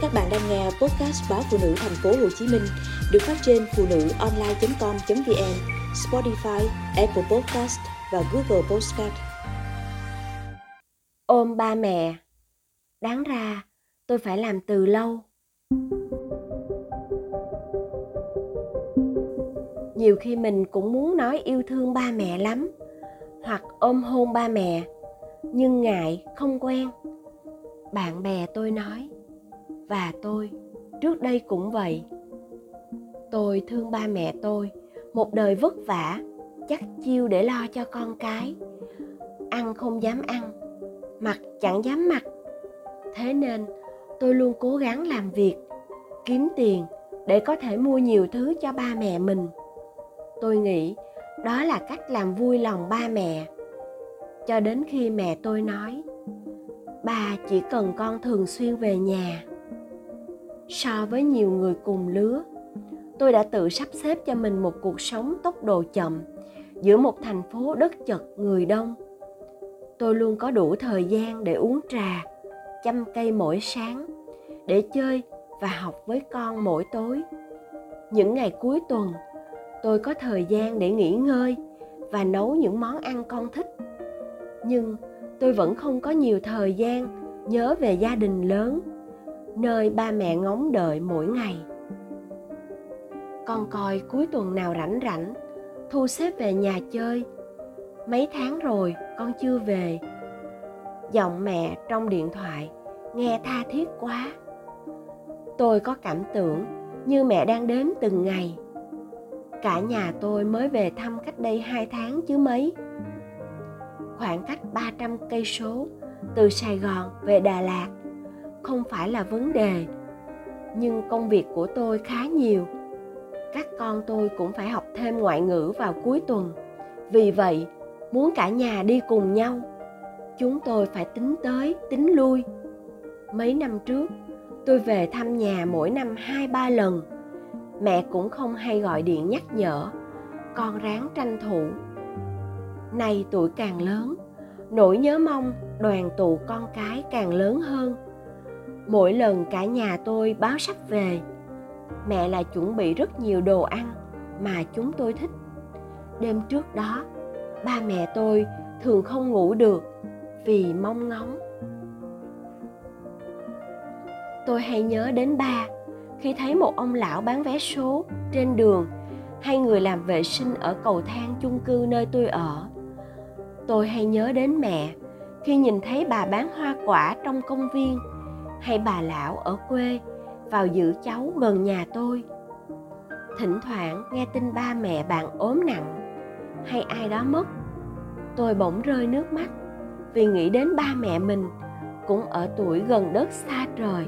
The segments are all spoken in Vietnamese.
Các bạn đang nghe podcast báo phụ nữ thành phố Hồ Chí Minh được phát trên phụ nữ online.com.vn, Spotify, Apple Podcast và Google Podcast. Ôm ba mẹ. Đáng ra tôi phải làm từ lâu. Nhiều khi mình cũng muốn nói yêu thương ba mẹ lắm, hoặc ôm hôn ba mẹ, nhưng ngại không quen. Bạn bè tôi nói, và tôi. Trước đây cũng vậy. Tôi thương ba mẹ tôi, một đời vất vả, chắc chiêu để lo cho con cái. Ăn không dám ăn, mặc chẳng dám mặc. Thế nên, tôi luôn cố gắng làm việc, kiếm tiền để có thể mua nhiều thứ cho ba mẹ mình. Tôi nghĩ đó là cách làm vui lòng ba mẹ. Cho đến khi mẹ tôi nói bà chỉ cần con thường xuyên về nhà so với nhiều người cùng lứa. Tôi đã tự sắp xếp cho mình một cuộc sống tốc độ chậm, giữa một thành phố đất chật người đông. Tôi luôn có đủ thời gian để uống trà, chăm cây mỗi sáng, để chơi và học với con mỗi tối. Những ngày cuối tuần, tôi có thời gian để nghỉ ngơi và nấu những món ăn con thích. Nhưng tôi vẫn không có nhiều thời gian nhớ về gia đình lớn nơi ba mẹ ngóng đợi mỗi ngày. Con coi cuối tuần nào rảnh rảnh, thu xếp về nhà chơi. Mấy tháng rồi, con chưa về. Giọng mẹ trong điện thoại nghe tha thiết quá. Tôi có cảm tưởng như mẹ đang đếm từng ngày. Cả nhà tôi mới về thăm cách đây hai tháng chứ mấy. Khoảng cách 300 cây số từ Sài Gòn về Đà Lạt không phải là vấn đề, nhưng công việc của tôi khá nhiều. Các con tôi cũng phải học thêm ngoại ngữ vào cuối tuần. Vì vậy, muốn cả nhà đi cùng nhau, chúng tôi phải tính tới, tính lui. Mấy năm trước, tôi về thăm nhà mỗi năm hai ba lần. Mẹ cũng không hay gọi điện nhắc nhở, con ráng tranh thủ. Nay tuổi càng lớn, nỗi nhớ mong đoàn tụ con cái càng lớn hơn mỗi lần cả nhà tôi báo sắp về, mẹ lại chuẩn bị rất nhiều đồ ăn mà chúng tôi thích. Đêm trước đó, ba mẹ tôi thường không ngủ được vì mong ngóng. Tôi hay nhớ đến ba khi thấy một ông lão bán vé số trên đường hay người làm vệ sinh ở cầu thang chung cư nơi tôi ở. Tôi hay nhớ đến mẹ khi nhìn thấy bà bán hoa quả trong công viên hay bà lão ở quê vào giữ cháu gần nhà tôi? Thỉnh thoảng nghe tin ba mẹ bạn ốm nặng, hay ai đó mất, tôi bỗng rơi nước mắt vì nghĩ đến ba mẹ mình cũng ở tuổi gần đất xa trời.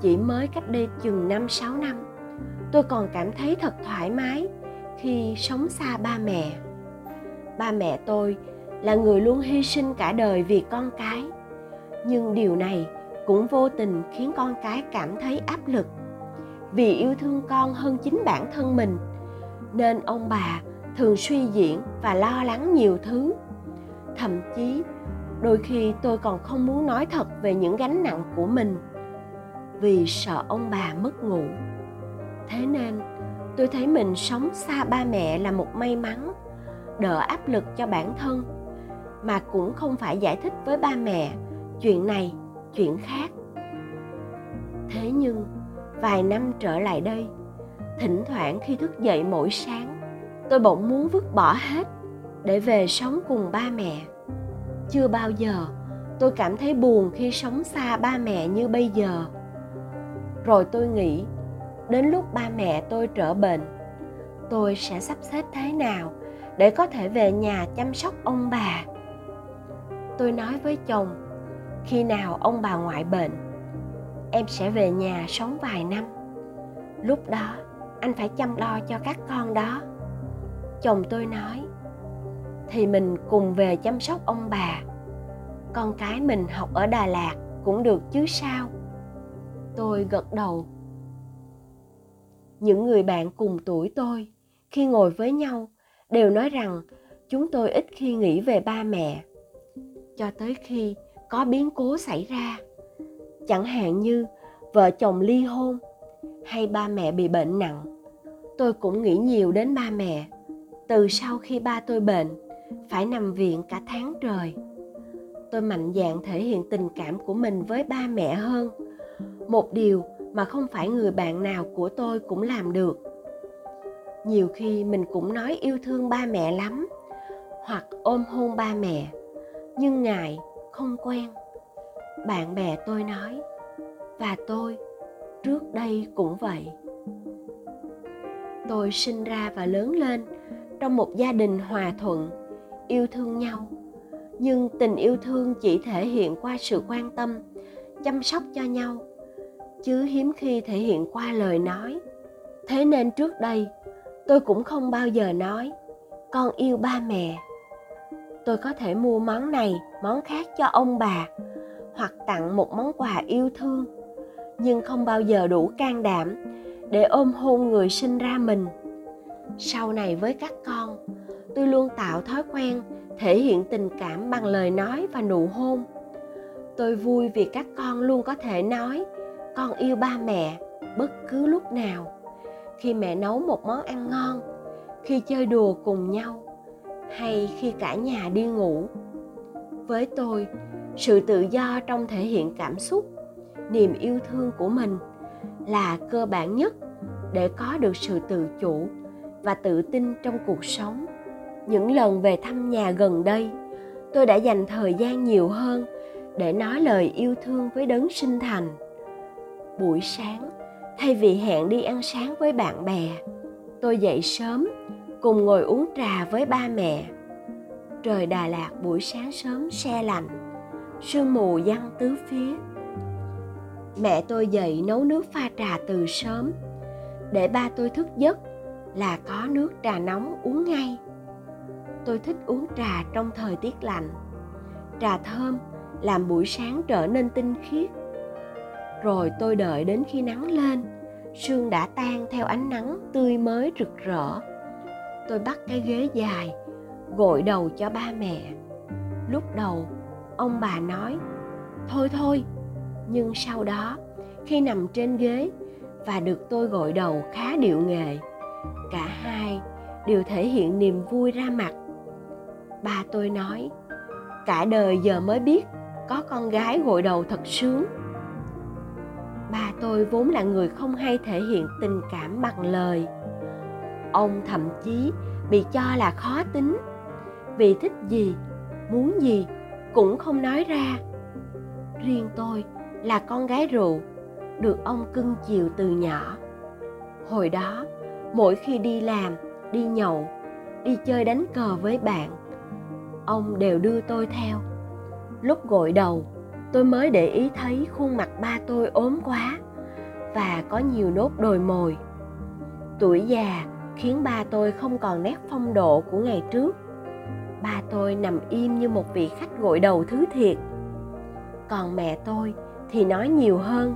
Chỉ mới cách đây chừng năm, sáu năm, tôi còn cảm thấy thật thoải mái khi sống xa ba mẹ. Ba mẹ tôi là người luôn hy sinh cả đời vì con cái. Nhưng điều này cũng vô tình khiến con cái cảm thấy áp lực. Vì yêu thương con hơn chính bản thân mình, nên ông bà thường suy diễn và lo lắng nhiều thứ. Thậm chí, đôi khi tôi còn không muốn nói thật về những gánh nặng của mình vì sợ ông bà mất ngủ. Thế nên, tôi thấy mình sống xa ba mẹ là một may mắn, đỡ áp lực cho bản thân, mà cũng không phải giải thích với ba mẹ chuyện này chuyện khác. Thế nhưng, vài năm trở lại đây, thỉnh thoảng khi thức dậy mỗi sáng, tôi bỗng muốn vứt bỏ hết để về sống cùng ba mẹ. Chưa bao giờ tôi cảm thấy buồn khi sống xa ba mẹ như bây giờ. Rồi tôi nghĩ, đến lúc ba mẹ tôi trở bệnh, tôi sẽ sắp xếp thế nào để có thể về nhà chăm sóc ông bà? Tôi nói với chồng khi nào ông bà ngoại bệnh, em sẽ về nhà sống vài năm. Lúc đó, anh phải chăm lo cho các con đó. Chồng tôi nói, thì mình cùng về chăm sóc ông bà. Con cái mình học ở đà lạt cũng được chứ sao? Tôi gật đầu. Những người bạn cùng tuổi tôi, khi ngồi với nhau, đều nói rằng, chúng tôi ít khi nghĩ về ba mẹ. Cho tới khi có biến cố xảy ra. Chẳng hạn như vợ chồng ly hôn hay ba mẹ bị bệnh nặng. Tôi cũng nghĩ nhiều đến ba mẹ. Từ sau khi ba tôi bệnh, phải nằm viện cả tháng trời. Tôi mạnh dạn thể hiện tình cảm của mình với ba mẹ hơn. Một điều mà không phải người bạn nào của tôi cũng làm được. Nhiều khi mình cũng nói yêu thương ba mẹ lắm, hoặc ôm hôn ba mẹ. Nhưng ngại không quen. Bạn bè tôi nói, và tôi, trước đây cũng vậy. Tôi sinh ra và lớn lên trong một gia đình hòa thuận, yêu thương nhau. Nhưng tình yêu thương chỉ thể hiện qua sự quan tâm, chăm sóc cho nhau. Chứ hiếm khi thể hiện qua lời nói. Thế nên trước đây, tôi cũng không bao giờ nói, con yêu ba mẹ tôi có thể mua món này, món khác cho ông bà, hoặc tặng một món quà yêu thương. Nhưng không bao giờ đủ can đảm để ôm hôn người sinh ra mình. Sau này với các con, tôi luôn tạo thói quen thể hiện tình cảm bằng lời nói và nụ hôn. Tôi vui vì các con luôn có thể nói, con yêu ba mẹ bất cứ lúc nào. Khi mẹ nấu một món ăn ngon, khi chơi đùa cùng nhau hay khi cả nhà đi ngủ. Với tôi, sự tự do trong thể hiện cảm xúc, niềm yêu thương của mình là cơ bản nhất để có được sự tự chủ và tự tin trong cuộc sống. Những lần về thăm nhà gần đây, tôi đã dành thời gian nhiều hơn để nói lời yêu thương với đấng sinh thành. Buổi sáng, thay vì hẹn đi ăn sáng với bạn bè, tôi dậy sớm cùng ngồi uống trà với ba mẹ. Trời đà lạt buổi sáng sớm xe lạnh, sương mù giăng tứ phía. Mẹ tôi dậy nấu nước pha trà từ sớm, để ba tôi thức giấc là có nước trà nóng uống ngay. Tôi thích uống trà trong thời tiết lạnh. Trà thơm làm buổi sáng trở nên tinh khiết. Rồi tôi đợi đến khi nắng lên, sương đã tan theo ánh nắng tươi mới rực rỡ tôi bắt cái ghế dài, gội đầu cho ba mẹ. Lúc đầu, ông bà nói, thôi thôi. Nhưng sau đó, khi nằm trên ghế và được tôi gội đầu khá điệu nghệ cả hai đều thể hiện niềm vui ra mặt. Ba tôi nói, cả đời giờ mới biết có con gái gội đầu thật sướng. Ba tôi vốn là người không hay thể hiện tình cảm bằng lời ông thậm chí bị cho là khó tính. Vì thích gì, muốn gì cũng không nói ra. Riêng tôi là con gái rượu được ông cưng chiều từ nhỏ. Hồi đó, mỗi khi đi làm, đi nhậu, đi chơi đánh cờ với bạn, ông đều đưa tôi theo. Lúc gội đầu, tôi mới để ý thấy khuôn mặt ba tôi ốm quá và có nhiều nốt đồi mồi. Tuổi già khiến ba tôi không còn nét phong độ của ngày trước. Ba tôi nằm im như một vị khách gội đầu thứ thiệt. Còn mẹ tôi thì nói nhiều hơn.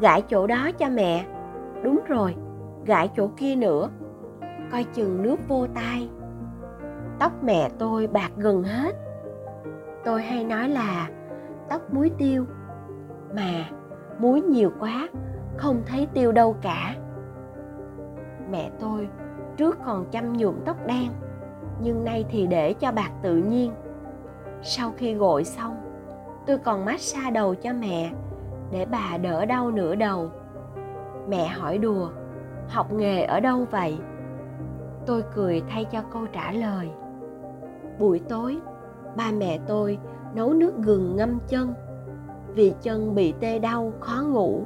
Gãi chỗ đó cho mẹ. Đúng rồi, gãi chỗ kia nữa. Coi chừng nước vô tai. Tóc mẹ tôi bạc gần hết. Tôi hay nói là, tóc muối tiêu. Mà, muối nhiều quá, không thấy tiêu đâu cả mẹ tôi trước còn chăm nhuộm tóc đen, nhưng nay thì để cho bạc tự nhiên. Sau khi gội xong, tôi còn massage đầu cho mẹ để bà đỡ đau nửa đầu. Mẹ hỏi đùa, học nghề ở đâu vậy? Tôi cười thay cho câu trả lời, buổi tối, ba mẹ tôi nấu nước gừng ngâm chân, vì chân bị tê đau khó ngủ.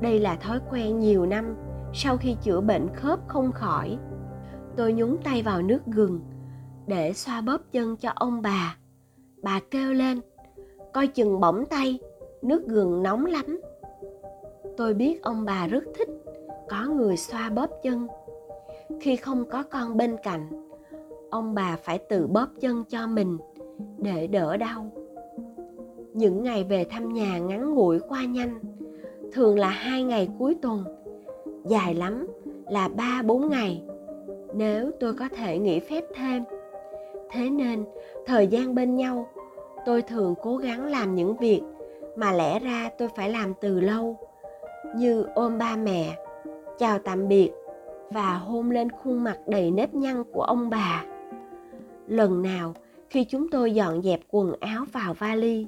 Đây là thói quen nhiều năm sau khi chữa bệnh khớp không khỏi. Tôi nhúng tay vào nước gừng, để xoa bóp chân cho ông bà. Bà kêu lên, coi chừng bỏng tay, nước gừng nóng lắm. Tôi biết ông bà rất thích, có người xoa bóp chân. Khi không có con bên cạnh, ông bà phải tự bóp chân cho mình để đỡ đau. Những ngày về thăm nhà ngắn ngủi qua nhanh, thường là hai ngày cuối tuần dài lắm, là ba bốn ngày. Nếu tôi có thể nghỉ phép thêm. Thế nên, thời gian bên nhau, tôi thường cố gắng làm những việc mà lẽ ra tôi phải làm từ lâu, như ôm ba mẹ, chào tạm biệt và hôn lên khuôn mặt đầy nếp nhăn của ông bà. Lần nào khi chúng tôi dọn dẹp quần áo vào vali,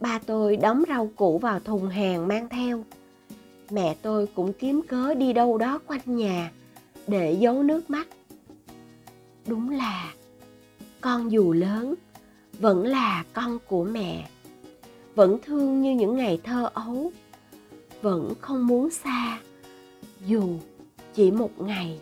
ba tôi đóng rau củ vào thùng hàng mang theo mẹ tôi cũng kiếm cớ đi đâu đó quanh nhà, để giấu nước mắt. Đúng là, con dù lớn, vẫn là con của mẹ. Vẫn thương như những ngày thơ ấu, vẫn không muốn xa, dù chỉ một ngày.